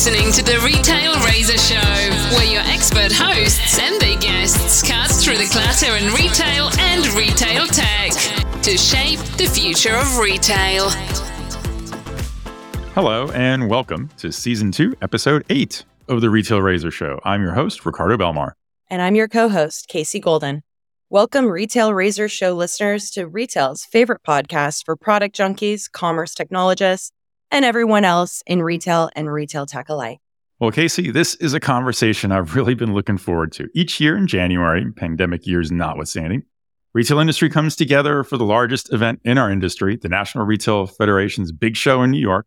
listening to the Retail Razor Show, where your expert hosts and their guests cut through the clutter in retail and retail tech to shape the future of retail. Hello, and welcome to Season 2, Episode 8 of the Retail Razor Show. I'm your host, Ricardo Belmar. And I'm your co host, Casey Golden. Welcome, Retail Razor Show listeners, to Retail's favorite podcast for product junkies, commerce technologists, and everyone else in retail and retail tech alike. Well, Casey, this is a conversation I've really been looking forward to. Each year in January, pandemic years notwithstanding, retail industry comes together for the largest event in our industry, the National Retail Federation's big show in New York.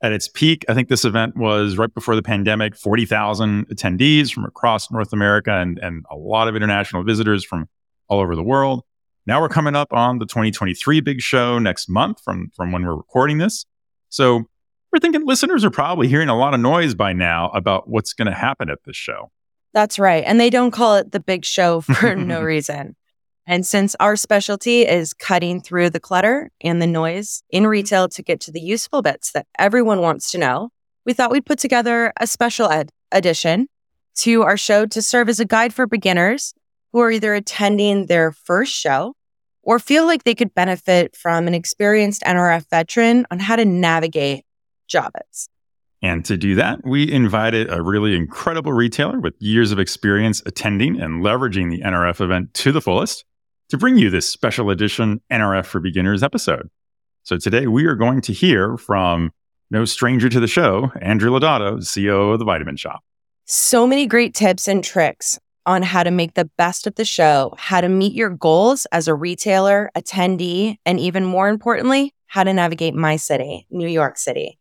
At its peak, I think this event was right before the pandemic, 40,000 attendees from across North America and, and a lot of international visitors from all over the world. Now we're coming up on the 2023 big show next month from, from when we're recording this. So we're thinking listeners are probably hearing a lot of noise by now about what's going to happen at this show. That's right. And they don't call it the big show for no reason. And since our specialty is cutting through the clutter and the noise in retail to get to the useful bits that everyone wants to know, we thought we'd put together a special ed- edition to our show to serve as a guide for beginners who are either attending their first show or feel like they could benefit from an experienced NRF veteran on how to navigate Javits. And to do that, we invited a really incredible retailer with years of experience attending and leveraging the NRF event to the fullest to bring you this special edition NRF for Beginners episode. So today we are going to hear from no stranger to the show, Andrew Laudato, CEO of the Vitamin Shoppe. So many great tips and tricks on how to make the best of the show, how to meet your goals as a retailer, attendee, and even more importantly, how to navigate my city, New York City.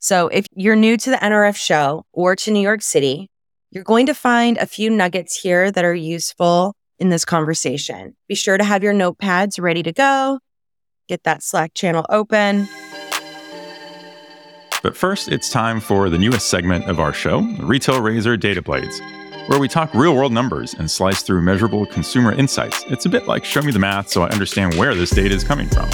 So if you're new to the NRF show or to New York City, you're going to find a few nuggets here that are useful in this conversation. Be sure to have your notepads ready to go. Get that Slack channel open. But first, it's time for the newest segment of our show, Retail Razor Data Blades where we talk real world numbers and slice through measurable consumer insights. It's a bit like show me the math so I understand where this data is coming from.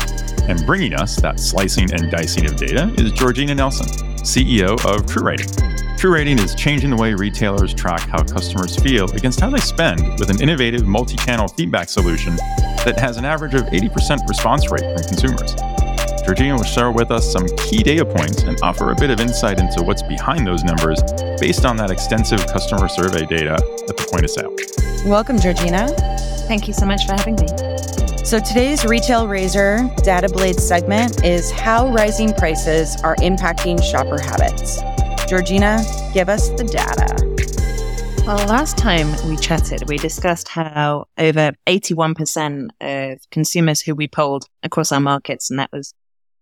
And bringing us that slicing and dicing of data is Georgina Nelson, CEO of TruRating. True Rating is changing the way retailers track how customers feel against how they spend with an innovative multi channel feedback solution that has an average of 80% response rate from consumers. Georgina will share with us some key data points and offer a bit of insight into what's behind those numbers based on that extensive customer survey data at the point of sale. Welcome, Georgina. Thank you so much for having me. So, today's Retail Razor Data Blade segment is how rising prices are impacting shopper habits. Georgina, give us the data. Well, last time we chatted, we discussed how over 81% of consumers who we polled across our markets, and that was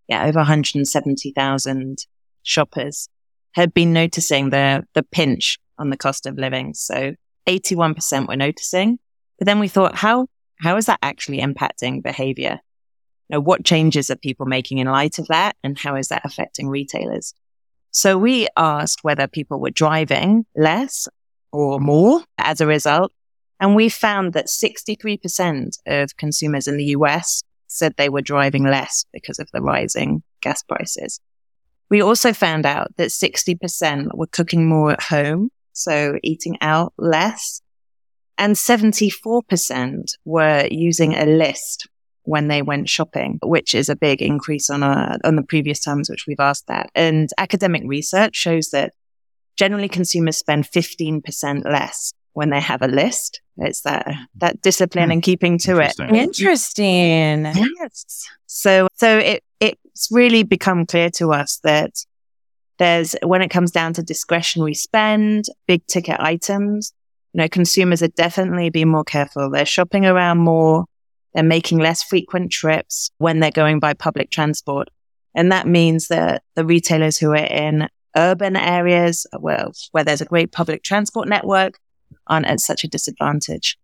yeah, over 170,000 shoppers had been noticing the, the pinch on the cost of living. So 81% were noticing. But then we thought, how, how is that actually impacting behavior? You know, what changes are people making in light of that? And how is that affecting retailers? So we asked whether people were driving less or more as a result. And we found that 63% of consumers in the US said they were driving less because of the rising gas prices. We also found out that 60% were cooking more at home, so eating out less. And 74% were using a list when they went shopping, which is a big increase on, a, on the previous times which we've asked that. And academic research shows that generally consumers spend 15% less when they have a list. It's that that discipline hmm. and keeping to it. Interesting. Yes. So so it it's really become clear to us that there's when it comes down to discretionary spend, big ticket items, you know, consumers are definitely being more careful. They're shopping around more. They're making less frequent trips when they're going by public transport. And that means that the retailers who are in urban areas, well, where there's a great public transport network, aren't at such a disadvantage.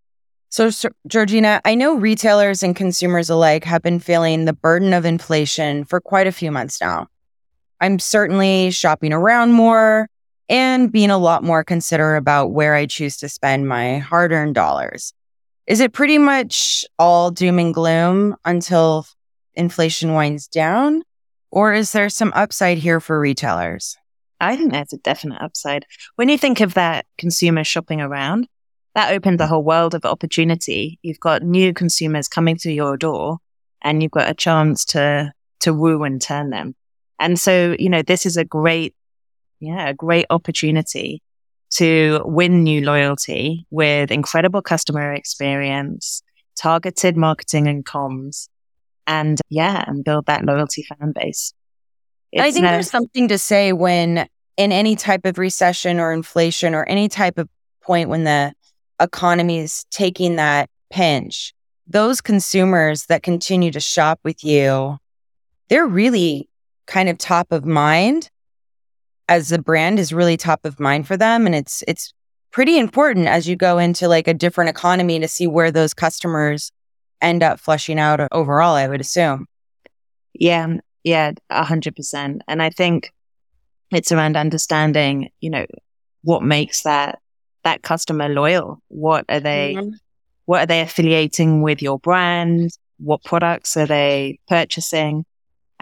So, Georgina, I know retailers and consumers alike have been feeling the burden of inflation for quite a few months now. I'm certainly shopping around more and being a lot more considerate about where I choose to spend my hard earned dollars. Is it pretty much all doom and gloom until inflation winds down? Or is there some upside here for retailers? I think there's a definite upside. When you think of that consumer shopping around, that opens a whole world of opportunity. You've got new consumers coming through your door and you've got a chance to, to woo and turn them. And so, you know, this is a great, yeah, a great opportunity to win new loyalty with incredible customer experience, targeted marketing and comms, and yeah, and build that loyalty fan base. It's I think there's something to say when in any type of recession or inflation or any type of point when the economy is taking that pinch, those consumers that continue to shop with you, they're really kind of top of mind as the brand is really top of mind for them. And it's it's pretty important as you go into like a different economy to see where those customers end up flushing out overall i would assume. Yeah um, yeah a hundred percent. And i think it's around understanding you know what makes that that customer loyal what are they mm-hmm. what are they affiliating with your brand what products are they purchasing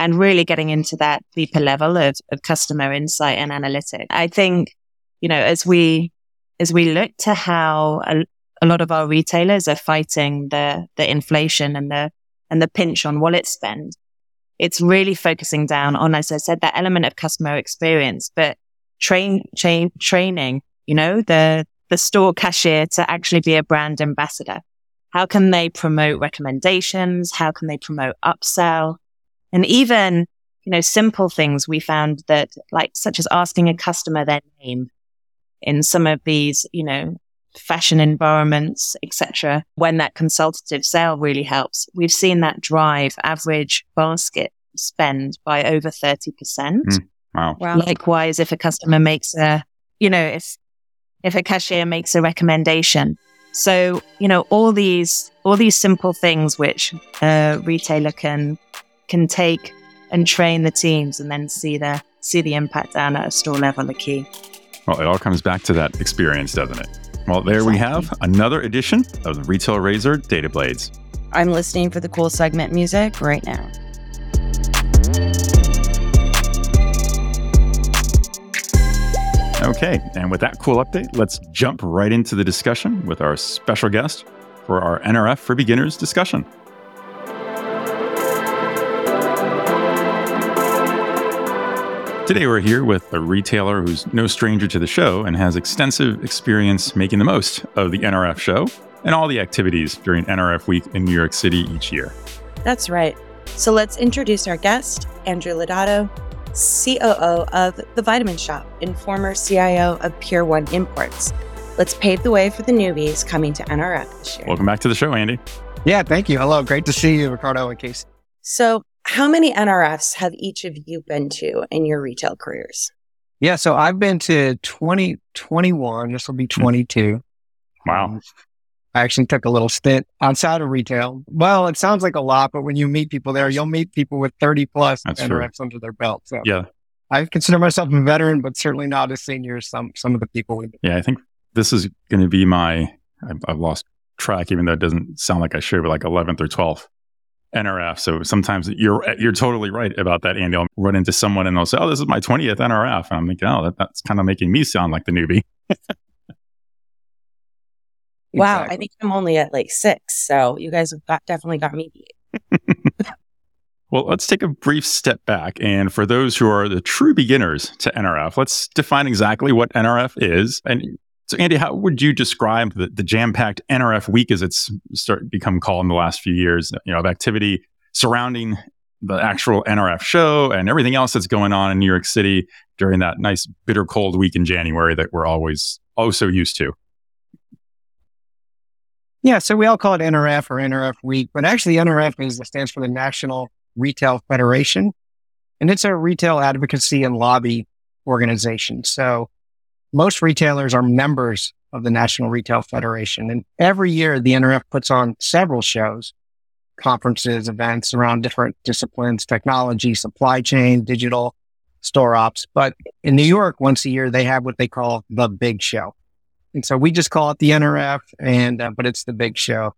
and really getting into that deeper level of, of customer insight and analytics. I think, you know, as we, as we look to how a, a lot of our retailers are fighting the, the inflation and the, and the pinch on wallet spend, it's really focusing down on, as I said, that element of customer experience, but train, train, training, you know, the, the store cashier to actually be a brand ambassador. How can they promote recommendations? How can they promote upsell? And even, you know, simple things we found that like, such as asking a customer their name in some of these, you know, fashion environments, etc. When that consultative sale really helps, we've seen that drive average basket spend by over 30%. Mm, wow. wow. Likewise, if a customer makes a, you know, if, if a cashier makes a recommendation. So, you know, all these, all these simple things which a retailer can can take and train the teams and then see the see the impact down at a store level the key. Well, it all comes back to that experience, doesn't it? Well, there exactly. we have another edition of the Retail Razor Data Blades. I'm listening for the cool segment music right now. Okay, and with that cool update, let's jump right into the discussion with our special guest for our NRF for Beginners discussion. Today, we're here with a retailer who's no stranger to the show and has extensive experience making the most of the NRF show and all the activities during NRF week in New York City each year. That's right. So let's introduce our guest, Andrew Lodato, COO of The Vitamin Shoppe and former CIO of Pier One Imports. Let's pave the way for the newbies coming to NRF this year. Welcome back to the show, Andy. Yeah, thank you. Hello. Great to see you, Ricardo and Casey. So, how many NRFs have each of you been to in your retail careers? Yeah, so I've been to 20, 21. This will be hmm. 22. Wow. Um, I actually took a little stint outside of retail. Well, it sounds like a lot, but when you meet people there, you'll meet people with 30 plus That's NRFs under their belt. So yeah, I consider myself a veteran, but certainly not as senior as some, some of the people we meet. Yeah, I think this is going to be my, I've, I've lost track, even though it doesn't sound like I should, but like 11th or 12th NRF. So sometimes you're you're totally right about that, Andy. I'll run into someone and they'll say, "Oh, this is my 20th NRF," and I'm thinking, "Oh, that, that's kind of making me sound like the newbie." wow, exactly. I think I'm only at like six, so you guys have got, definitely got me beat. well, let's take a brief step back, and for those who are the true beginners to NRF, let's define exactly what NRF is and so, Andy, how would you describe the, the jam-packed NRF week as it's start become called in the last few years? You know, of activity surrounding the actual NRF show and everything else that's going on in New York City during that nice bitter cold week in January that we're always oh so used to. Yeah, so we all call it NRF or NRF week, but actually NRF is stands for the National Retail Federation, and it's a retail advocacy and lobby organization. So most retailers are members of the National Retail Federation. And every year the NRF puts on several shows, conferences, events around different disciplines, technology, supply chain, digital, store ops. But in New York, once a year, they have what they call the big show. And so we just call it the NRF and, uh, but it's the big show.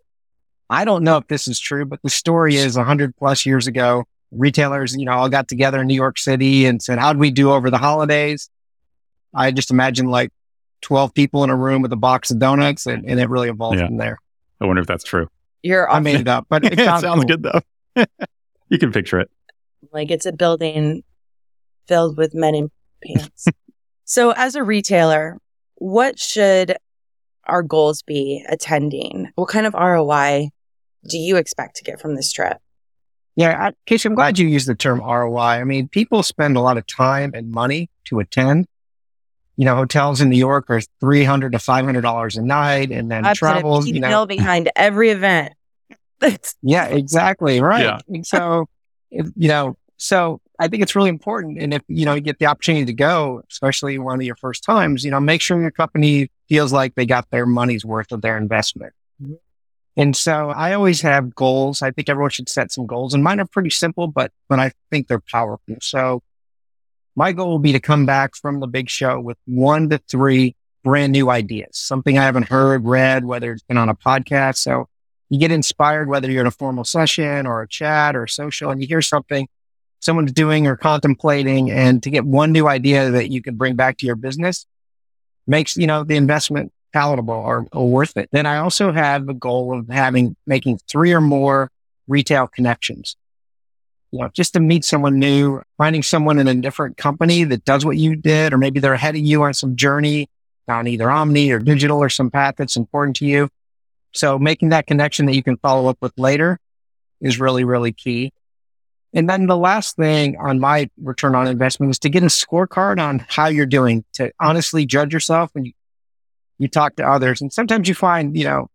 I don't know if this is true, but the story is 100 plus years ago, retailers, you know, all got together in New York City and said, "How'd we do over the holidays? I just imagine like 12 people in a room with a box of donuts and, and it really evolved Yeah. from there. I wonder if that's true. You're I made it up, but it it sounds, sounds cool. good though. you can picture it. like it's a building filled with men in pants. so, as a retailer, what should our goals be attending? What kind of ROI do you expect to get from this trip? Yeah, I, Casey, I'm glad you used the term ROI. I mean, people spend a lot of time and money to attend. You know, hotels in New York are three hundred to five hundred dollars a night, and then I put a travels. You know, Mill behind every event. Yeah, exactly, right. Yeah. So, you know, so I think it's really important, and if you know you get the opportunity to go, especially one of your first times, you know, make sure your company feels like they got their money's worth of their investment. Mhm. And so I always have goals. I think everyone should set some goals and mine are pretty simple, but, but I think they're powerful. So my goal will be to come back from the big show with one to three brand new ideas, something I haven't heard, read, whether it's been on a podcast. So you get inspired, whether you're in a formal session or a chat or social and you hear something someone's doing or contemplating and to get one new idea that you can bring back to your business makes, you know, the investment palatable or, or worth it. Then I also have the goal of having, making three or more retail connections. You know, just to meet someone new, finding someone in a different company that does what you did, or maybe they're ahead of you on some journey on either Omni or digital or some path that's important to you. So making that connection that you can follow up with later is really, really key. And then the last thing on my return on investment is to get a scorecard on how you're doing to honestly judge yourself when you, you talk to others. And sometimes you find, you know,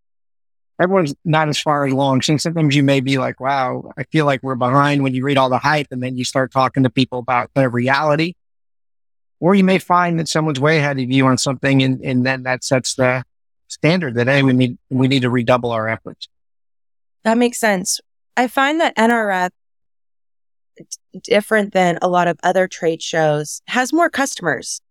everyone's not as far along. So sometimes you may be like, wow, I feel like we're behind when you read all the hype and then you start talking to people about their reality. Or you may find that someone's way ahead of you on something and, and then that sets the standard that, hey, we need, we need to redouble our efforts. That makes sense. I find that NRF, different than a lot of other trade shows, has more customers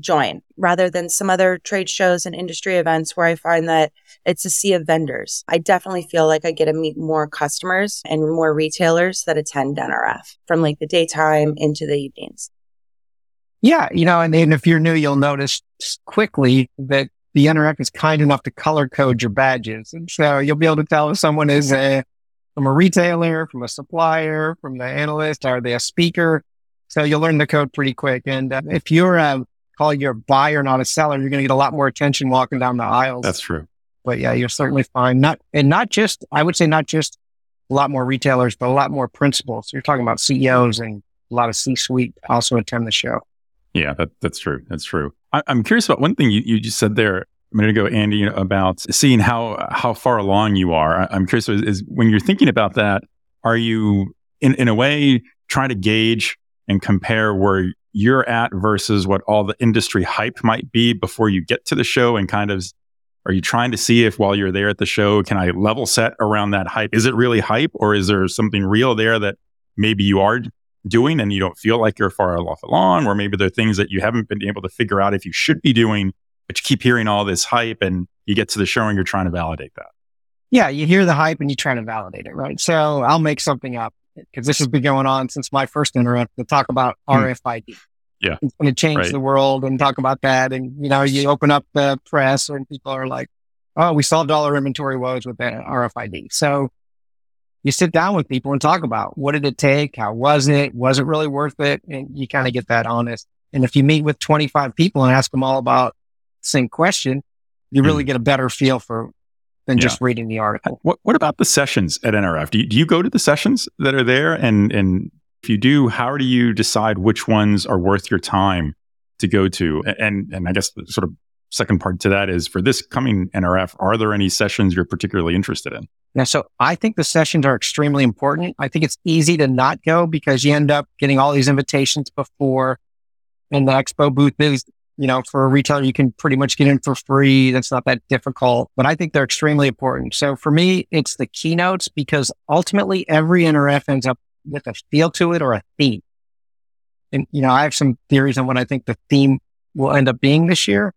join rather than some other trade shows and industry events where I find that it's a sea of vendors. I definitely feel like I get to meet more customers and more retailers that attend NRF from like the daytime into the evenings. Yeah, you know, and, and if you're new, you'll notice quickly that the NRF is kind enough to color code your badges. And so you'll be able to tell if someone is a, from a retailer, from a supplier, from the analyst, are they a speaker? So you'll learn the code pretty quick. And uh, if you're a, call you a buyer, not a seller, you're going to get a lot more attention walking down the aisles. That's true. but yeah, you'll certainly find not, and not just, I would say not just a lot more retailers, but a lot more principals. You're talking about CEOs and a lot of C-suite also attend the show. Yeah, that, that's true. That's true. I, I'm curious about one thing you, you just said there a minute ago, Andy, about seeing how how far along you are. I'm curious is, is when you're thinking about that, are you in in a way trying to gauge and compare where you're at versus what all the industry hype might be before you get to the show and kind of are you trying to see if while you're there at the show can I level set around that hype? Is it really hype or is there something real there that maybe you are doing and you don't feel like you're far off along, or maybe there are things that you haven't been able to figure out if you should be doing, but you keep hearing all this hype and you get to the show and you're trying to validate that. Yeah, you hear the hype and you try to validate it, right? So I'll make something up because this has been going on since my first NRF to talk about Hmm. RFID. Yeah. It's going to change Right. the world and talk about that. And, you know, you open up the press and people are like, oh, we solved all our inventory woes with RFID. So you sit down with people and talk about what did it take? How was it? Was it really worth it? And you kind of get that honest. And if you meet with 25 people and ask them all about same question, you really get a better feel for than Hmm. Yeah. just reading the article. What What about the sessions at NRF? Do you, do you go to the sessions that are there? And and if you do, how do you decide which ones are worth your time to go to? And and I guess the sort of second part to that is for this coming NRF, are there any sessions you're particularly interested in? Yeah, so I think the sessions are extremely important. I think it's easy to not go because you end up getting all these invitations before. And the expo booth is, you know, for a retailer, you can pretty much get in for free. That's not that difficult, but I think they're extremely important. So for me, it's the keynotes because ultimately every NRF ends up with a feel to it or a theme. And, you know, I have some theories on what I think the theme will end up being this year.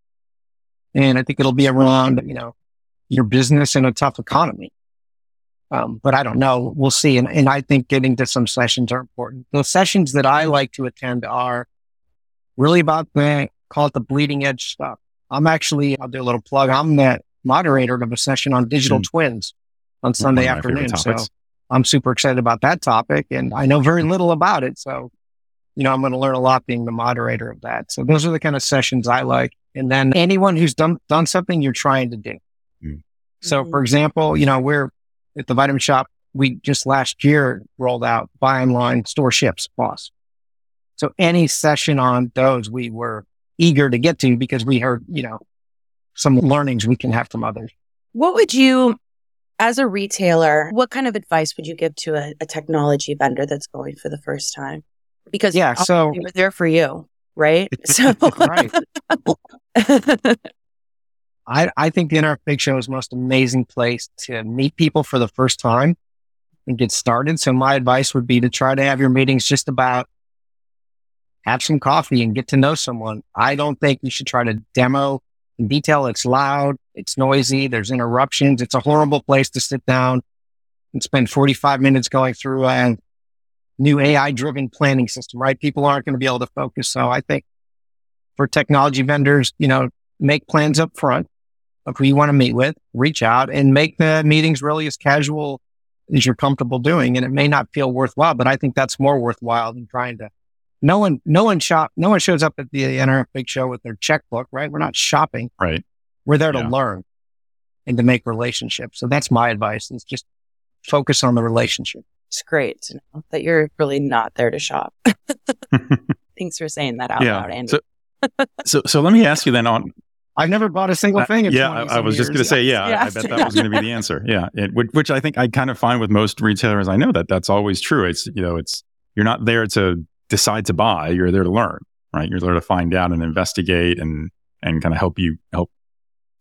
And I think it'll be around, you know, your business in a tough economy. Um, but I don't know. We'll see. And, and I think getting to some sessions are important. The sessions that I like to attend are really about the call it the bleeding edge stuff. I'm actually, I'll do a little plug. I'm the moderator of a session on digital Mm. twins on Sunday One of my favorite afternoon. So. I'm super excited about that topic and I know very little about it. So, you know, I'm going to learn a lot being the moderator of that. So those are the kind of sessions I like. And then anyone who's done, done something you're trying to do. Mm. So Mhm. for example, you know, we're at the Vitamin Shoppe. We just last year rolled out buy online store ships boss. So any session on those we were eager to get to because we heard, you know, some learnings we can have from others. What would you, as a retailer, what kind of advice would you give to a, a technology vendor that's going for the first time? Because Yeah. So we were there for you, right? So, right. I, I think the NRF Big Show is the most amazing place to meet people for the first time and get started. So my advice would be to try to have your meetings just about have some coffee and get to know someone. I don't think you should try to demo in detail. It's loud. It's noisy. There's interruptions. It's a horrible place to sit down and spend 45 minutes going through a new AI driven planning system, right? People aren't going to be able to focus. So I think for technology vendors, you know, make plans up front of who you want to meet with, reach out and make the meetings really as casual as you're comfortable doing. And it may not feel worthwhile, but I think that's more worthwhile than trying to. No one, no one shop, no one shows up at the NRF Big Show with their checkbook, right? We're not shopping. Right. We're there to Yeah. learn and to make relationships. So that's my advice is just focus on the relationship. it's great to know that you're really not there to shop. Thanks for saying that out yeah. loud, Andy. So, so, so let me ask you then on. I've never bought a single uh, thing. In yeah, I, I some was just going to say, yeah, I- I bet that was going to be the answer. Yeah, it, which, which I think I kind of find with most retailers I know that that's always true. It's you know, it's you're not there to decide to buy. You're there to learn, right? You're there to find out and investigate and and kind of help you help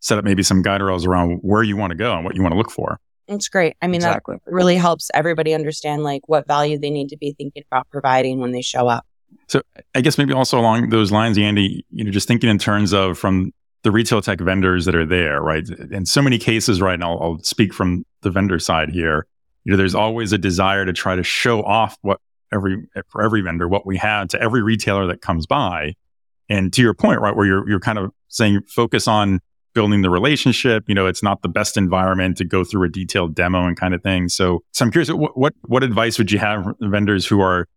set up maybe some guide rails around where you want to go and what you want to look for. it's great. I mean, exactly. that really helps everybody understand like what value they need to be thinking about providing when they show up. So I guess maybe also along those lines, Andy, you know, just thinking in terms of from the retail tech vendors that are there, right? In so many cases, right, and I'll, I'll speak from the vendor side here, you know, there's always a desire to try to show off what every, for every vendor, what we had to every retailer that comes by. And to your point, right, where you're, you're kind of saying focus on building the relationship, you know, it's not the best environment to go through a detailed demo and kind of thing. So, so I'm curious, what, what, what advice would you have vendors who are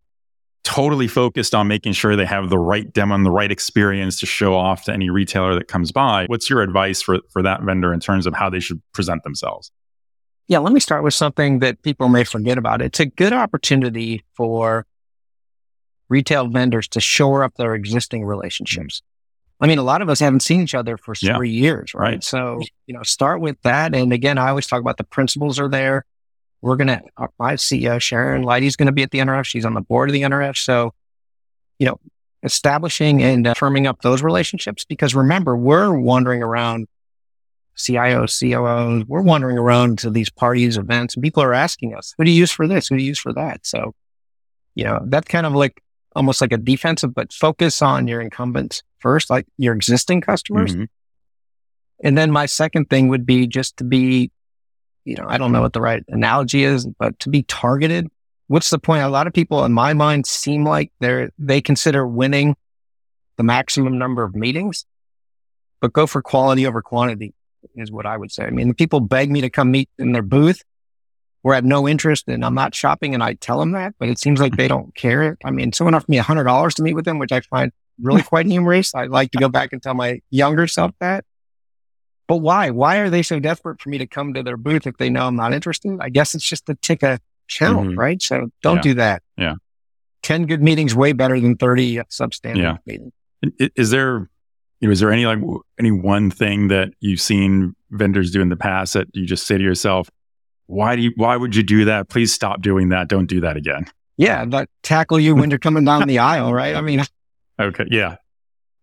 totally focused on making sure they have the right demo and the right experience to show off to any retailer that comes by. What's your advice for, for that vendor in terms of how they should present themselves? Yeah, let me start with something that people may forget about. It's a good opportunity for retail vendors to shore up their existing relationships. I mean, a lot of us haven't seen each other for Yeah, three years, right? right. So, you know, start with that. And again, I always talk about the principles are there. We're going to, my CEO, Sharon Leite's going to be at the NRF. She's on the board of the NRF. So, you know, establishing and uh, firming up those relationships because remember, we're wandering around CIOs, COOs, we're wandering around to these parties, events, and people are asking us, who do you use for this? Who do you use for that? So, you know, that's kind of like almost like a defensive, but focus on your incumbents first, like your existing customers. Mhm. And then my second thing would be just to be, you know, I don't know what the right analogy is, but to be targeted. What's the point? A lot of people in my mind seem like they're, they consider winning the maximum number of meetings, but go for quality over quantity is what I would say. I mean, the people beg me to come meet in their booth where I have no interest and I'm not shopping and I tell them that, but it seems like they don't care. I mean, someone offered me a hundred dollars to meet with them, which I find really quite humorous. I'd like to go back and tell my younger self that. But why? Why are they so desperate for me to come to their booth if they know I'm not interested? I guess it's just to tick a channel, Mhm. right? So don't Yeah. do that. Yeah. 10 good meetings way better than 30 substandard Yeah. meetings. Is there, you know, is there any like any one thing that you've seen vendors do in the past that you just say to yourself, why do you, why would you do that? Please stop doing that. Don't do that again. Yeah. That tackle you when you're coming down the aisle, right? I mean, Okay. Yeah.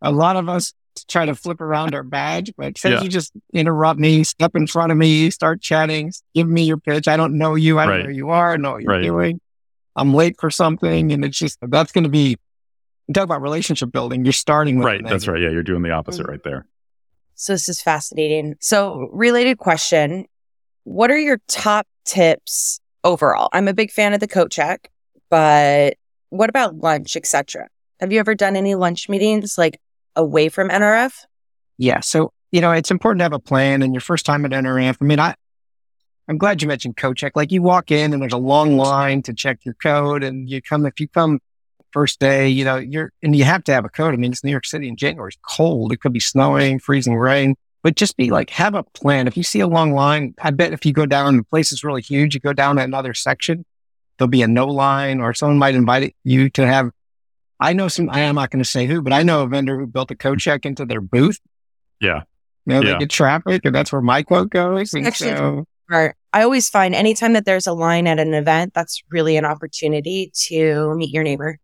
a lot of us try to flip around our badge, but since Yeah. you just interrupt me, step in front of me, start chatting, give me your pitch. I don't know you. I don't Right. know who you are. I know what you're Right. doing. I'm late for something. And it's just, that's going to be, talk about relationship building. You're starting with Right. That's right. Yeah. You're doing the opposite Mhm. right there. So this is fascinating. So related question. What are your top tips overall? I'm a big fan of the coat check, but what about lunch, etc.? Have you ever done any lunch meetings? Like, away from NRF? Yeah. So, you know, it's important to have a plan and your first time at NRF. I mean, I, I'm glad you mentioned code check. Like you walk in and there's a long line to check your code and you come, if you come first day, you know, you're, and you have to have a coat. I mean, it's New York City in January. It's cold. It could be snowing, freezing rain, but just be like, have a plan. If you see a long line, I bet if you go down, the place is really huge. You go down to another section, there'll be a no line or someone might invite you to have I know some, I am not going to say who, but I know a vendor who built a code check into their booth. Yeah. You know, Yeah. they get traffic and that's where my quote goes. And Actually, so, Or I always find anytime that there's a line at an event, that's really an opportunity to meet your neighbor.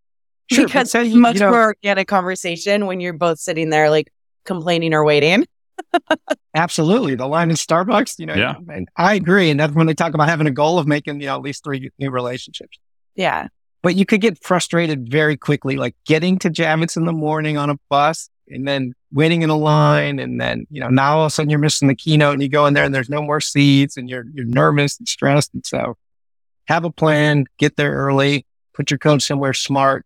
Sure, but because say it's you- much you know- more organic conversation when you're both sitting there like complaining or waiting. absolutely. The line in Starbucks, you know, Yeah. and I agree. And that's when they talk about having a goal of making, you know, at least three new relationships. Yeah. But you could get frustrated very quickly, like getting to Javits in the morning on a bus and then waiting in a line. And then, you know, now all of a sudden you're missing the keynote and you go in there and there's no more seats and you're, you're nervous and stressed. And so have a plan, get there early, put your code somewhere smart.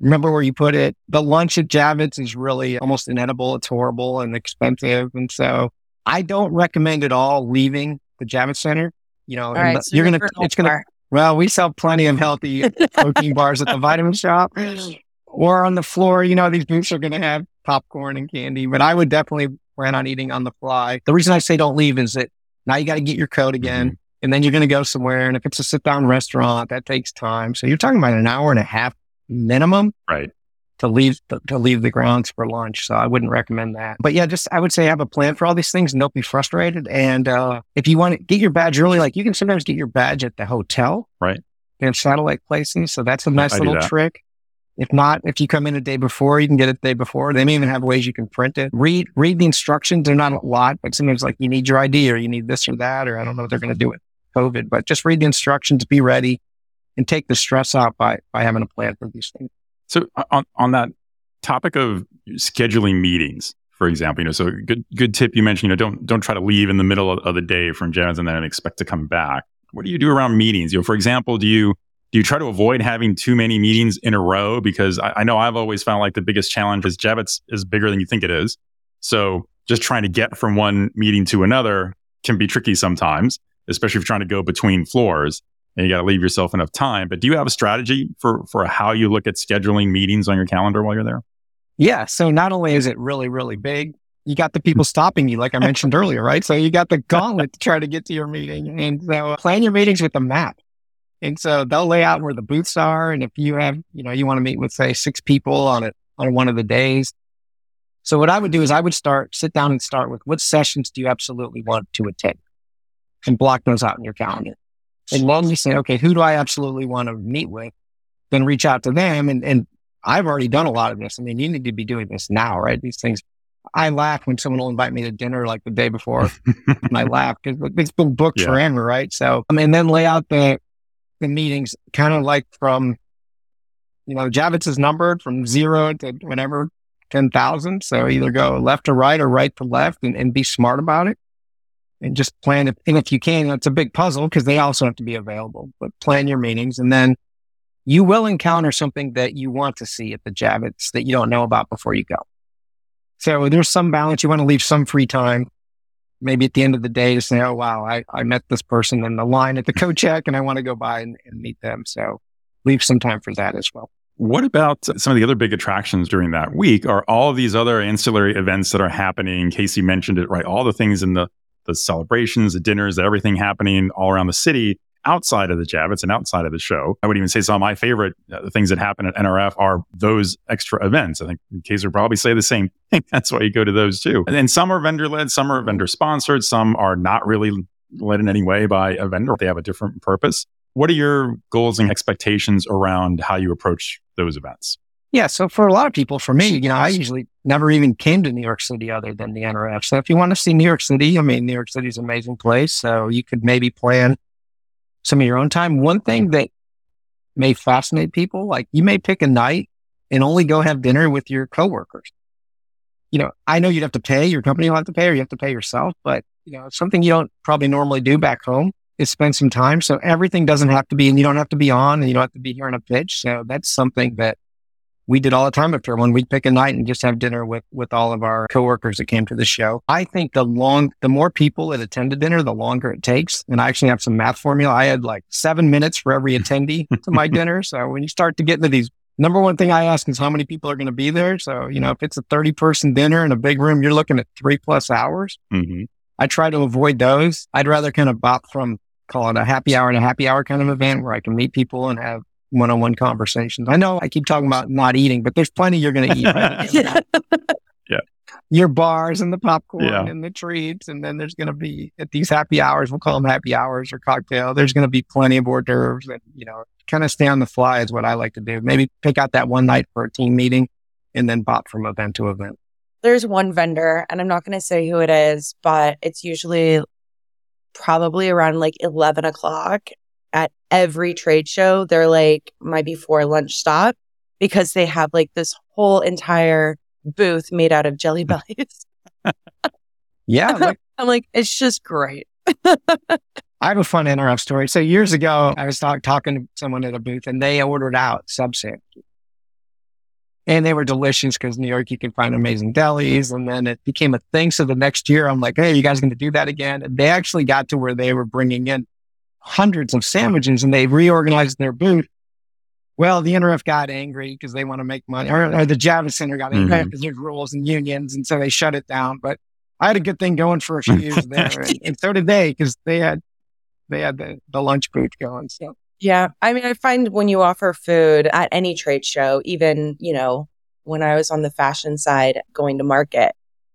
Remember where you put it. The lunch at Javits is really almost inedible. It's horrible and expensive. And so I don't recommend at all leaving the Javits Center. You know, All right. unless- so you're going to, it's going to, well, we sell plenty of healthy protein bars at the Vitamin Shoppe or on the floor. You know, these booths are going to have popcorn and candy, but I would definitely plan on eating on the fly. The reason I say don't leave is that now you got to get your coat again mm-hmm. and then you're going to go somewhere. And if it's a sit down restaurant, that takes time. So you're talking about an hour and a half minimum Right. to leave to, to leave the grounds for lunch. So I wouldn't recommend that. But yeah, just I would say have a plan for all these things and don't be frustrated. And uh, if you want to get your badge early, like you can sometimes get your badge at the hotel, Right. Have satellite places, so that's a nice I little trick. If not, if you come in a day before, you can get it the day before. They may even have ways you can print it. Read read the instructions. They're not a lot, but sometimes like you need your ID or you need this or that, or I don't know what they're going to do with COVID. But just read the instructions, be ready, and take the stress out by by having a plan for these things. So on, on that topic of scheduling meetings, for example, you know, so good good tip you mentioned, you know, don't don't try to leave in the middle of, of the day from Javits and then expect to come back. What do you do around meetings? You know, for example, do you do you try to avoid having too many meetings in a row? Because I, I know I've always found like the biggest challenge is Javits is bigger than you think it is. So just trying to get from one meeting to another can be tricky sometimes, especially if you're trying to go between floors and you got to leave yourself enough time. But do you have a strategy for for how you look at scheduling meetings on your calendar while you're there? Yeah. So not only is it really, really big, you got the people stopping you, like I mentioned earlier, right? So you got the gauntlet to try to get to your meeting. And so uh, plan your meetings with a map. And so they'll lay out where the booths are. And if you have, you know, you want to meet with say six people on it on one of the days. So what I would do is I would start, sit down and start with what sessions do you absolutely want to attend and block those out in your calendar. And then you say, okay, who do I absolutely want to meet with? Then reach out to them and, and I've already done a lot of this. I mean, you need to be doing this now, right? These things. I laugh when someone will invite me to dinner like the day before, and I laugh because it's been booked Yeah. forever, right? So, um, I mean, then lay out the the meetings kind of like from, you know, Javits is numbered from zero to whatever ten thousand. So either go left to right or right to left, and, and be smart about it, and just plan it. And if you can, it's a big puzzle because they also have to be available. But plan your meetings, and then you will encounter something that you want to see at the Javits that you don't know about before you go. So there's some balance. You want to leave some free time, maybe at the end of the day to say, oh, wow, I, I met this person in the line at the code check and I want to go by and, and meet them. So leave some time for that as well. What about some of the other big attractions during that week? Are all these other ancillary events that are happening? Casey mentioned it, right? All the things in the the celebrations, the dinners, everything happening all around the city outside of the Javits and outside of the show. I would even say some of my favorite uh, things that happen at NRF are those extra events. I think Casey would probably say the same thing. That's why you go to those too. And then some are vendor led, some are vendor sponsored, some are not really led in any way by a vendor. They have a different purpose. What are your goals and expectations around how you approach those events? Yeah. So for a lot of people, for me, you know, I usually never even came to New York City other than the NRF. So if you want to see New York City, I mean, New York City is an amazing place. So you could maybe plan some of your own time. One thing that may fascinate people, like you may pick a night and only go have dinner with your coworkers. You know, I know you'd have to pay, your company will have to pay, or you have to pay yourself, but you know, something you don't probably normally do back home is spend some time. So everything doesn't have to be, and you don't have to be on and you don't have to be here on a pitch. So that's something that we did all the time at Fairlawn. We'd pick a night and just have dinner with, with all of our coworkers that came to the show. I think the long, the more people that attend a dinner, the longer it takes. And I actually have some math formula. I had like seven minutes for every attendee to my dinner. So when you start to get into these, number one thing I ask is how many people are going to be there. So, you know, if it's a 30 person dinner in a big room, you're looking at three plus hours. Mm-hmm. I try to avoid those. I'd rather kind of bop from call it a happy hour and a happy hour kind of event where I can meet people and have one-on-one conversations. I know I keep talking about not eating, but there's plenty you're going to eat. Right? yeah. Your bars and the popcorn Yeah. and the treats. And then there's going to be at these happy hours, we'll call them happy hours or cocktail. There's going to be plenty of hors d'oeuvres and, you know, kind of stay on the fly is what I like to do. Maybe pick out that one night for a team meeting and then bop from event to event. There's one vendor, and I'm not going to say who it is, but it's usually probably around like 11 o'clock at every trade show. They're like my before lunch stop because they have like this whole entire booth made out of jelly hmm. bellies. Yeah. like, I'm like, it's just great. I have a fun NRF story. So years ago, I was talk- talking to someone at a booth and they ordered out sub sandwiches. And they were delicious because New York, you can find amazing delis. And then it became a thing. So the next year, I'm like, hey, you guys going to do that again? And they actually got to where they were bringing in hundreds of sandwiches and they reorganized their booth. Well, the NRF got angry because they want to make money, or, or the Javits Center got angry Mhm. because there's rules and unions. And so they shut it down. But I had a good thing going for a few years there. And, and so did they because they had they had the, the lunch booth going. So Yeah. I mean, I find when you offer food at any trade show, even, you know, when I was on the fashion side going to market,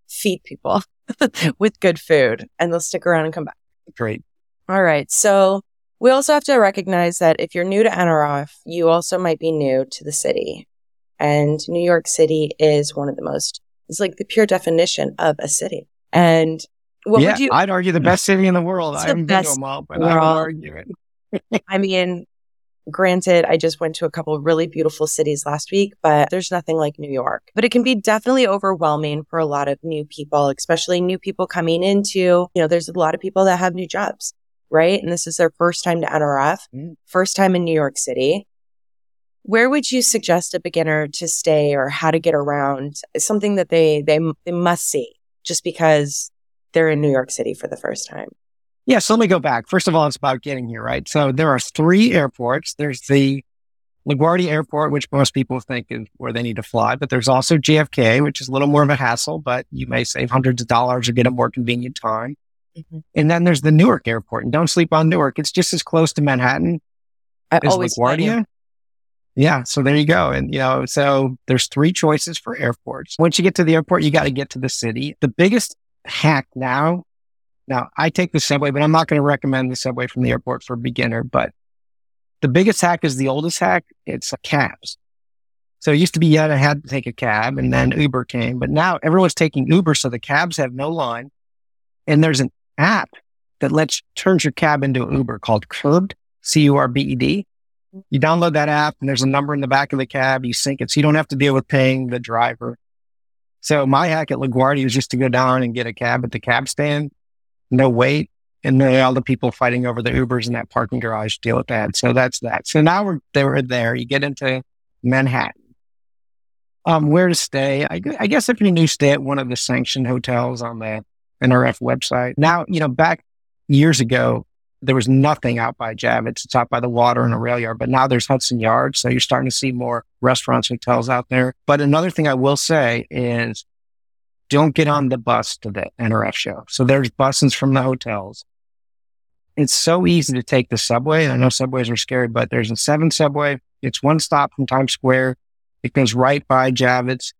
feed people with good food and they'll stick around and come back. great. All right. So we also have to recognize that if you're new to NRF, you also might be new to the city. And New York City is one of the most, it's like the pure definition of a city. And what yeah, would you, I'd argue the best city in the world. I the haven't been to them all, but I would argue it. I mean, granted, I just went to a couple of really beautiful cities last week, but there's nothing like New York. But it can be definitely overwhelming for a lot of new people, especially new people coming into, you know, there's a lot of people that have new jobs, right? And this is their first time to NRF, Mm. first time in New York City. Where would you suggest a beginner to stay or how to get around? Something that they, they, they must see just because they're in New York City for the first time. Yeah, so let me go back. First of all, it's about getting here, right? So there are three airports. There's the LaGuardia Airport, which most people think is where they need to fly, but there's also JFK, which is a little more of a hassle, but you may save hundreds of dollars or get a more convenient time. Mhm. And then there's the Newark Airport, and don't sleep on Newark. It's just as close to Manhattan I is always find you- LaGuardia. Yeah, so there you go. And you know, so there's three choices for airports. Once you get to the airport, you got to get to the city. The biggest hack now, now I take the subway, but I'm not going to recommend the subway from the airport for a beginner. But the biggest hack is the oldest hack. It's cabs. So it used to be you had to take a cab, and then Uber came, but now everyone's taking Uber, so the cabs have no line. And there's an app that lets turns your cab into an Uber called Curbed, C U R B E D. You download that app and there's a number in the back of the cab. You sync it so you don't have to deal with paying the driver. So my hack at LaGuardia was just to go down and get a cab at the cab stand. No wait. And then all the people fighting over the Ubers in that parking garage deal with that. So that's that. So now we're there. there. You get into Manhattan. Um, where to stay? I, I guess if you're new, stay at one of the sanctioned hotels on the NRF website. Now, you know, back years ago, there was nothing out by Javits. It's out by the water and a rail yard, but now there's Hudson Yards. So you're starting to see more restaurants, hotels out there. But another thing I will say is don't get on the bus to the NRF show. So there's buses from the hotels. It's so easy to take the subway. I know subways are scary, but there's a seven subway. It's one stop from Times Square. It goes right by Javits.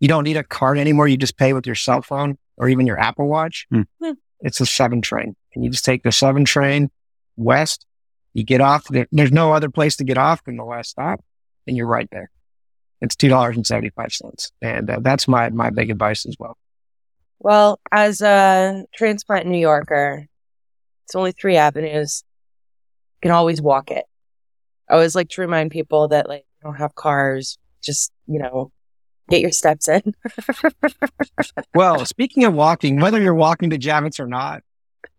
You don't need a card anymore. You just pay with your cell phone or even your Apple Watch. Hmm. It's a seven train. And you just take the seven train west. You get off. There, there's no other place to get off than the last stop, and you're right there. It's two dollars and seventy five cents, and uh, that's my my big advice as well. Well, as a transplant New Yorker, it's only three avenues. You can always walk it. I always like to remind people that like you don't have cars, just, you know, get your steps in. Well, speaking of walking, whether you're walking to Javits or not,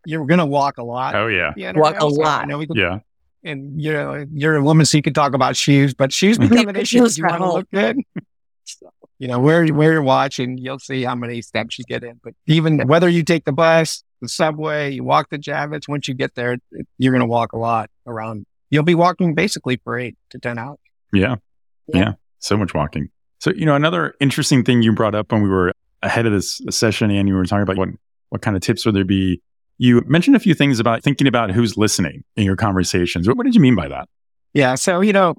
you're going to walk a lot. Oh yeah, Yeah, Walk a lot. Know we can yeah. and you know you're a woman, so you can talk about shoes, but shoes mm-hmm. become an issue. You want to look good. you know, wear wear your watch, and you'll see how many steps you get in. But even whether you take the bus, the subway, you walk the Javits, once you get there, you're going to walk a lot around. You'll be walking basically for eight to ten hours. Yeah. yeah, yeah, so much walking. So you know, another interesting thing you brought up when we were ahead of this session, and you were talking about what what kind of tips would there be you mentioned a few things about thinking about who's listening in your conversations. What, what did you mean by that? Yeah. So, you know,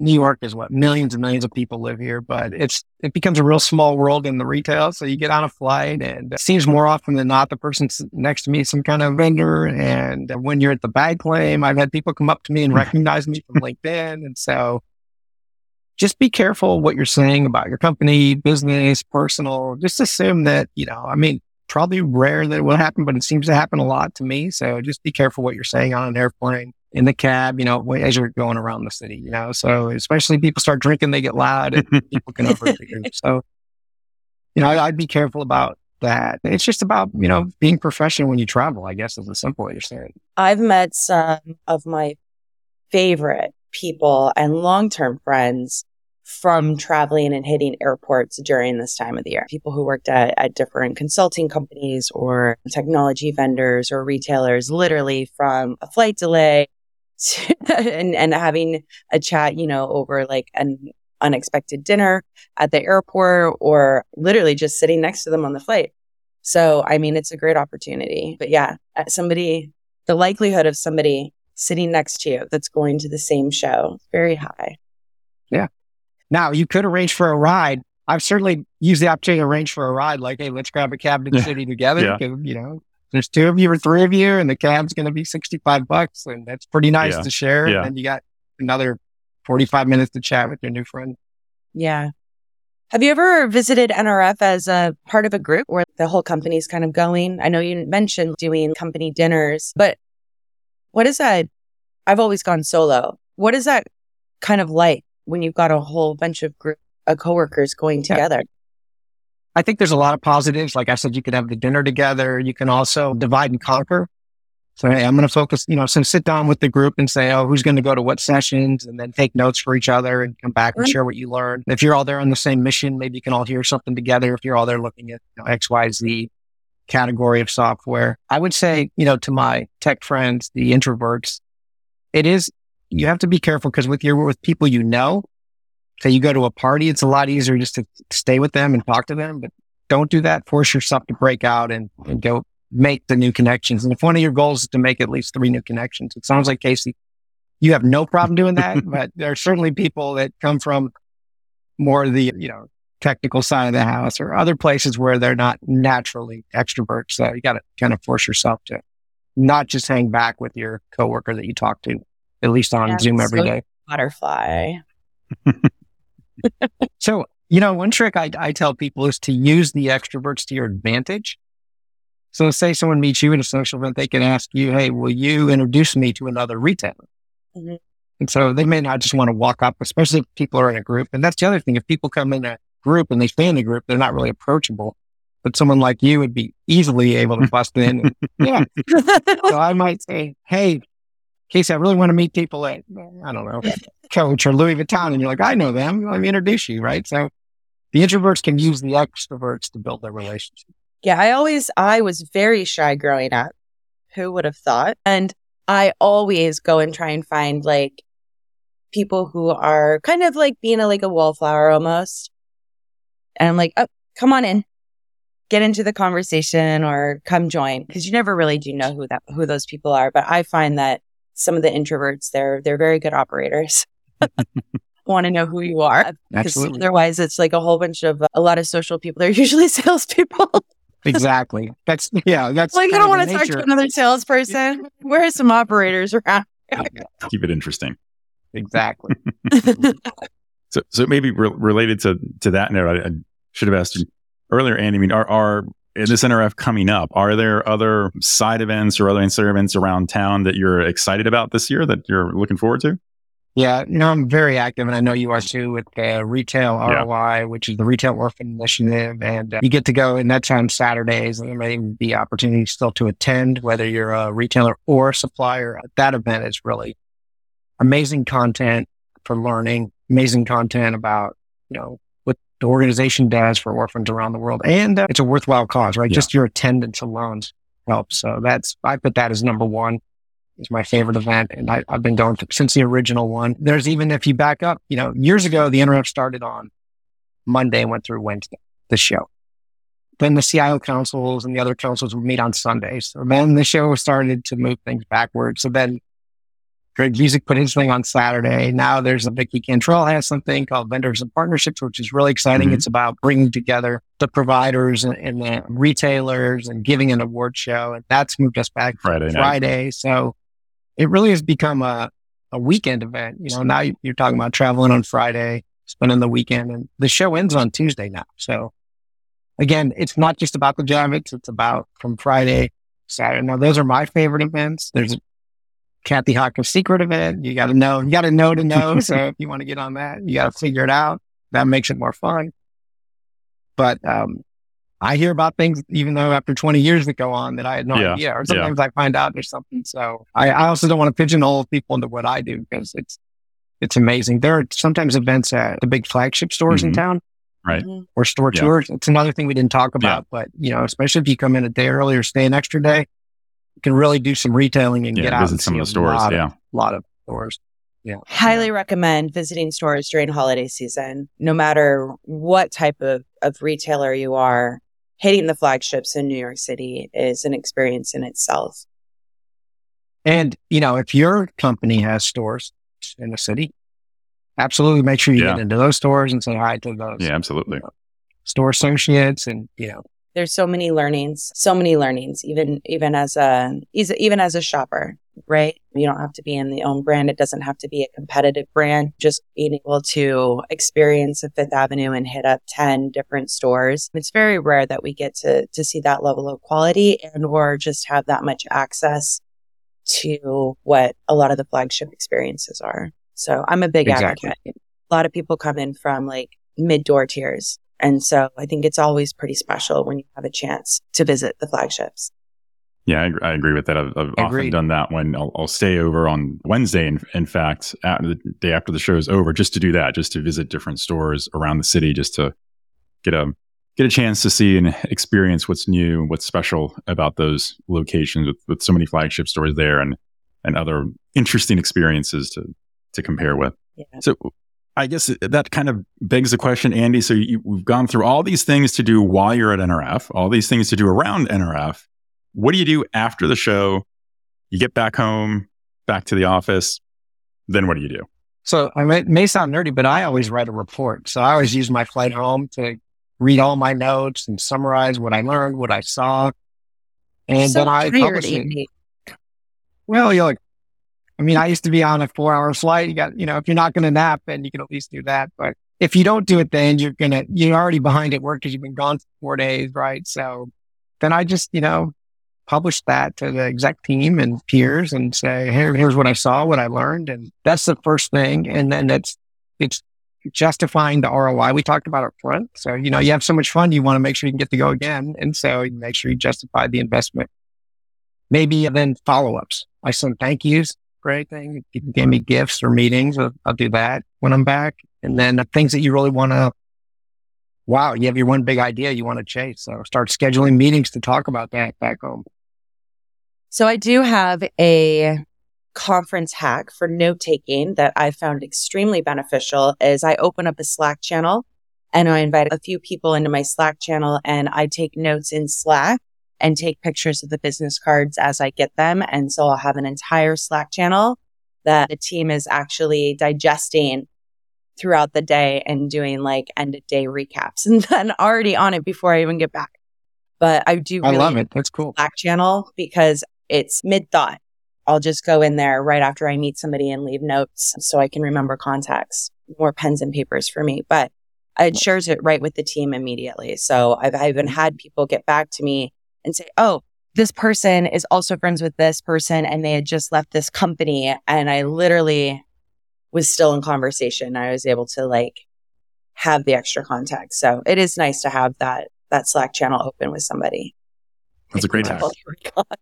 New York is what millions and millions of people live here, but it's it becomes a real small world in the retail. So you get on a flight, and it seems more often than not the person next to me is some kind of vendor. And when you're at the bag claim, I've had people come up to me and recognize me from LinkedIn, and so just be careful what you're saying about your company, business, personal. Just assume that you know. I mean, probably rare that it will happen, but it seems to happen a lot to me. So just be careful what you're saying on an airplane, in the cab, you know, as you're going around the city, you know. So especially people start drinking, they get loud and people can overhear. So, you know, I, would be careful about that. It's just about, you know, being professional when you travel, I guess is the simple way to say it. I've met some of my favorite people and long term friends from traveling and hitting airports during this time of the year. People who worked at, at different consulting companies or technology vendors or retailers, literally from a flight delay to, and, and having a chat, you know, over like an unexpected dinner at the airport or literally just sitting next to them on the flight. So, I mean, it's a great opportunity. But yeah, somebody, the likelihood of somebody sitting next to you that's going to the same show, very high. Yeah. Now you could arrange for a ride. I've certainly used the opportunity to arrange for a ride, like, hey, let's grab a cab to the city together. Yeah. Because, you know, there's two of you or three of you, and the cab's going to be 65 bucks. And that's pretty nice yeah. to share. Yeah. And then you got another 45 minutes to chat with your new friend. Yeah. Have you ever visited NRF as a part of a group where the whole company's kind of going? I know you mentioned doing company dinners, but what is that? I've always gone solo. What is that kind of like? when you've got a whole bunch of group of coworkers going together. I think there's a lot of positives. Like I said, you could have the dinner together. You can also divide and conquer. So, hey, I'm going to focus, you know, so sit down with the group and say, oh, who's going to go to what sessions and then take notes for each other and come back and mm-hmm. share what you learned. If you're all there on the same mission, maybe you can all hear something together. If you're all there looking at you know, X, Y, Z category of software, I would say, you know, to my tech friends, the introverts, it is you have to be careful because with your with people you know, say you go to a party, it's a lot easier just to stay with them and talk to them. But don't do that. Force yourself to break out and, and go make the new connections. And if one of your goals is to make at least three new connections, it sounds like Casey, you have no problem doing that. but there are certainly people that come from more the, you know, technical side of the house or other places where they're not naturally extroverts. So you got to kind of force yourself to not just hang back with your coworker that you talk to at least on yeah, Zoom every day. Butterfly. so, you know, one trick I, I tell people is to use the extroverts to your advantage. So, say someone meets you at a social event, they can ask you, Hey, will you introduce me to another retailer? Mm-hmm. And so they may not just want to walk up, especially if people are in a group. And that's the other thing. If people come in a group and they stay in the group, they're not really approachable. But someone like you would be easily able to bust in. And, yeah. so I might say, Hey, Casey, I really want to meet people at, I don't know, Coach or Louis Vuitton. And you're like, I know them. Let me introduce you, right? So the introverts can use the extroverts to build their relationship. Yeah, I always, I was very shy growing up. Who would have thought? And I always go and try and find like people who are kind of like being a, like a wallflower almost. And I'm like, oh, come on in, get into the conversation or come join because you never really do know who that, who those people are. But I find that some of the introverts, they're they're very good operators. Want to know who you are because otherwise it's like a whole bunch of uh, a lot of social people. They're usually salespeople. exactly. That's yeah. That's like I don't want to talk to another salesperson. Where are some operators around? Keep it interesting. Exactly. so, so it maybe re- related to to that note, I, I should have asked you earlier, Andy. I mean, are are in this NRF coming up, are there other side events or other ancillary events around town that you're excited about this year that you're looking forward to? Yeah, you know, I'm very active and I know you are too with uh, Retail ROI, yeah. which is the Retail Orphan Initiative. And uh, you get to go and that's on Saturdays and there may be opportunities still to attend, whether you're a retailer or a supplier. That event is really amazing content for learning, amazing content about, you know, the organization does for orphans around the world. And uh, it's a worthwhile cause, right? Yeah. Just your attendance alone helps. So that's, I put that as number one. It's my favorite event. And I, I've been going to, since the original one. There's even, if you back up, you know, years ago, the NRF started on Monday and went through Wednesday, the show. Then the CIO councils and the other councils would meet on Sundays. So then the show started to move things backwards. So then Greg Buzek put his thing on Saturday. Now there's a Vicki Cantrell has something called Vendors and Partnerships, which is really exciting. Mhm. It's about bringing together the providers and, and the retailers and giving an award show. And that's moved us back to Friday night. Friday. So it really has become a, a weekend event. You know, now you- you're talking about traveling on Friday, spending the weekend and the show ends on Tuesday now. So again, it's not just about the Javits. It's about from Friday, Saturday. Now those are my favorite events. There's Kathy Hawkins secret event. You got to know, you got to know to know. so if you want to get on that, you got to figure it out. That makes it more fun. But, um, I hear about things, even though after 20 years that go on that I had no Yeah, idea, or sometimes I find out there's something. So I, I also don't want to pigeonhole people into what I do because it's, it's amazing. There are sometimes events at the big flagship stores in Mhm. town Right. or store Yeah. tours. It's another thing we didn't talk about, but you know, especially if you come in a day early or stay an extra day, you can really do some retailing and Yeah. get out Visit and some see of the a stores. lot Yeah. Of, lot of stores. Yeah. Highly recommend visiting stores during holiday season, no matter what type of, of retailer you are. Hitting the flagships in New York City is an experience in itself. And you know, if your company has stores in the city, absolutely make sure you Yeah. get into those stores and say hi to those Yeah. Absolutely. store associates and you know, There's so many learnings, so many learnings, even even as a even as a shopper, right? You don't have to be in the own brand. It doesn't have to be a competitive brand. Just being able to experience a Fifth Avenue and hit up 10 different stores. It's very rare that we get to to see that level of quality and or just have that much access to what a lot of the flagship experiences are. So I'm a big Exactly. advocate. A lot of people come in from like mid door tiers. And so I think it's always pretty special when you have a chance to visit the flagships. Yeah, I, agree- I agree with that. I've, I've often done that when I'll, I'll stay over on Wednesday. In, in fact, at the day after the show is over, just to do that, just to visit different stores around the city, just to get a get a chance to see and experience what's new, what's special about those locations with, with so many flagship stores there, and and other interesting experiences to to compare with. Yeah. So I guess that kind of begs the question, Andy. So you, we've gone through all these things to do while you're at NRF, all these things to do around NRF. What do you do after the show? You get back home, back to the office. Then what do you do? So I may, may sound nerdy, but I always write a report. So I always use my flight home to read all my notes and summarize what I learned, what I saw. And So then I publish it. Well, you look, I mean, I used to be on a four hour flight. You got, you know, if you're not going to nap, then you can at least do that. But if you don't do it, then you're going to, you're already behind at work because you've been gone for four days, right? So then I just, you know, publish that to the exec team and peers and say, here, here's what I saw, what I learned. And that's the first thing. And then it's, it's justifying the ROI we talked about up front. So, you know, you have so much fun, you want to make sure you can get to go again. And so you make sure you justify the investment. Maybe then follow ups. I send thank yous for anything. If you gave me gifts or meetings, I'll, I'll do that when I'm back. And then the things that you really want to, wow, you have your one big idea you want to chase. So start scheduling meetings to talk about that back home. So I do have a conference hack for note taking that I found extremely beneficial is I open up a Slack channel and I invite a few people into my Slack channel and I take notes in Slack and take pictures of the business cards as I get them. And so I'll have an entire Slack channel that the team is actually digesting throughout the day and doing like end of day recaps and then already on it before I even get back. But I do I love it. That's cool. Slack channel because it's mid thought. I'll just go in there right after I meet somebody and leave notes so I can remember contacts, More pens and papers for me, but it shares it right with the team immediately. So I've, I've even had people get back to me and say, Oh, this person is also friends with this person and they had just left this company. And I literally was still in conversation. I was able to like have the extra context. So it is nice to have that, that Slack channel open with somebody. That's a great oh hack.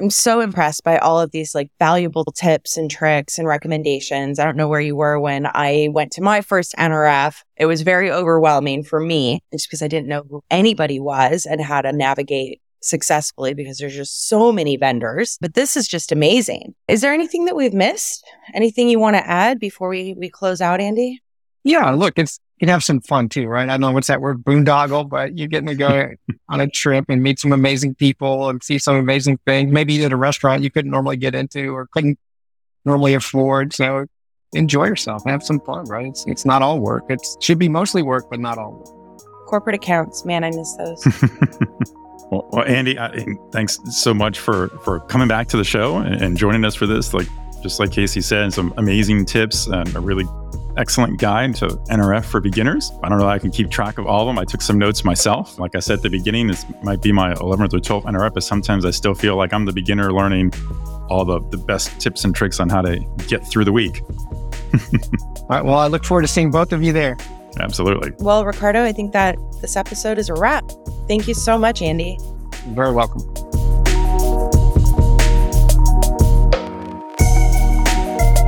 I'm so impressed by all of these like valuable tips and tricks and recommendations. I don't know where you were when I went to my first NRF. It was very overwhelming for me just because I didn't know who anybody was and how to navigate successfully because there's just so many vendors. But this is just amazing. Is there anything that we've missed? Anything you want to add before we, we close out, Andy? Yeah, look, it's you can have some fun too, right? I don't know what's that word, boondoggle, but you're getting to go on a trip and meet some amazing people and see some amazing things. Maybe at a restaurant you couldn't normally get into or couldn't normally afford. So enjoy yourself, have some fun, right? It's, it's not all work. It should be mostly work, but not all work. Corporate accounts, man, I miss those. well, well, Andy, thanks so much for for coming back to the show and, and joining us for this. Like just like Casey said, some amazing tips and a really excellent guide to NRF for beginners. I don't know how I can keep track of all of them. I took some notes myself. Like I said at the beginning, this might be my 11th or 12th NRF, but sometimes I still feel like I'm the beginner learning all the, the best tips and tricks on how to get through the week. all right. Well, I look forward to seeing both of you there. Absolutely. Well, Ricardo, I think that this episode is a wrap. Thank you so much, Andy. You're very welcome.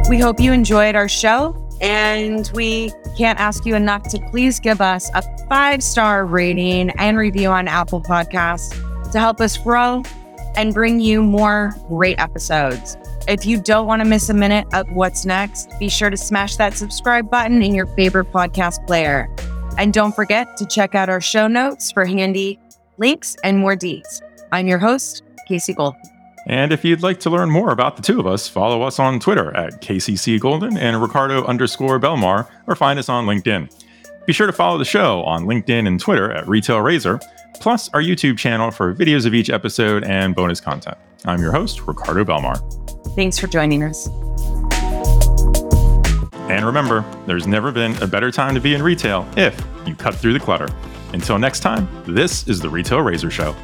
We hope you enjoyed our show. And we can't ask you enough to please give us a five star rating and review on Apple Podcasts to help us grow and bring you more great episodes. If you don't want to miss a minute of what's next, be sure to smash that subscribe button in your favorite podcast player. And don't forget to check out our show notes for handy links and more deeds. I'm your host, Casey Gold. And if you'd like to learn more about the two of us, follow us on Twitter at KCC Golden and Ricardo underscore Belmar, or find us on LinkedIn. Be sure to follow the show on LinkedIn and Twitter at Retail Razor, plus our YouTube channel for videos of each episode and bonus content. I'm your host, Ricardo Belmar. Thanks for joining us. And remember, there's never been a better time to be in retail if you cut through the clutter. Until next time, this is the Retail Razor Show.